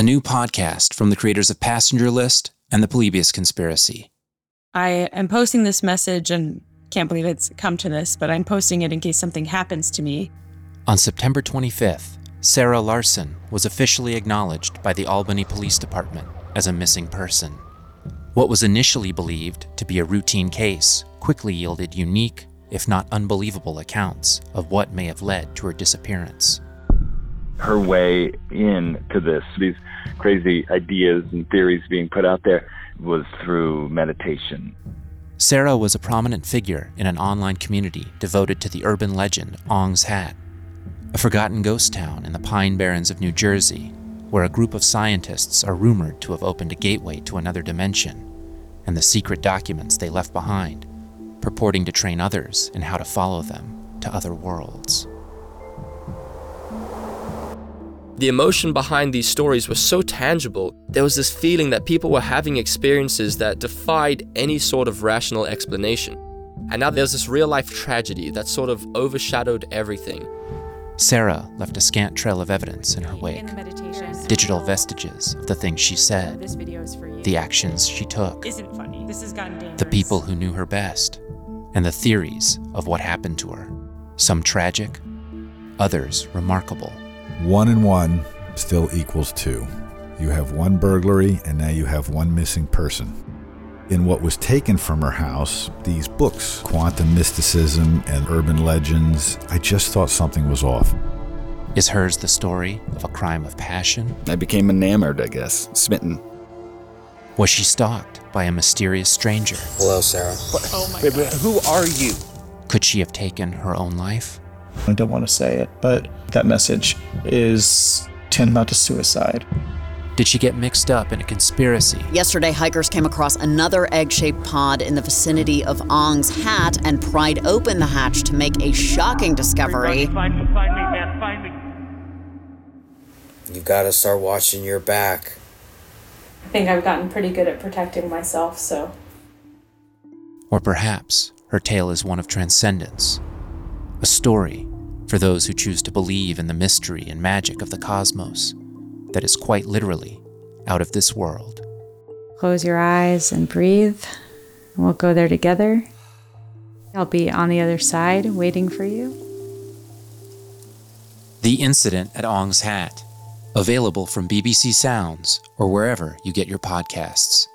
a new podcast from the creators of Passenger List and the Polybius Conspiracy. I am posting this message and can't believe it's come to this, but I'm posting it in case something happens to me. On September 25th, Sarah Larsen was officially acknowledged by the Albany Police Department as a missing person. What was initially believed to be a routine case quickly yielded unique, if not unbelievable, accounts of what may have led to her disappearance. Her way in to this, these crazy ideas and theories being put out there, was through meditation. Sarah was a prominent figure in an online community devoted to the urban legend Ong's Hat, a forgotten ghost town in the Pine Barrens of New Jersey, where a group of scientists are rumored to have opened a gateway to another dimension, and the secret documents they left behind, purporting to train others in how to follow them to other worlds. The emotion behind these stories was so tangible, there was this feeling that people were having experiences that defied any sort of rational explanation. And now there's this real life tragedy that sort of overshadowed everything. Sarah left a scant trail of evidence in her wake digital vestiges of the things she said, the actions she took, the people who knew her best, and the theories of what happened to her. Some tragic, others remarkable. One and one still equals two. You have one burglary, and now you have one missing person. In what was taken from her house, these books, Quantum Mysticism and Urban Legends, I just thought something was off. Is hers the story of a crime of passion? I became enamored, I guess, smitten. Was she stalked by a mysterious stranger? Hello, Sarah. Oh my God. Who are you? Could she have taken her own life? I don't want to say it, but that message is tantamount to suicide. Did she get mixed up in a conspiracy? Yesterday, hikers came across another egg shaped pod in the vicinity of Ong's hat and pried open the hatch to make a shocking discovery. Find me, find me, man, find me. You gotta start watching your back. I think I've gotten pretty good at protecting myself, so. Or perhaps her tale is one of transcendence, a story for those who choose to believe in the mystery and magic of the cosmos that is quite literally out of this world. Close your eyes and breathe. We'll go there together. I'll be on the other side waiting for you. The Incident at Ong's Hat, available from BBC Sounds or wherever you get your podcasts.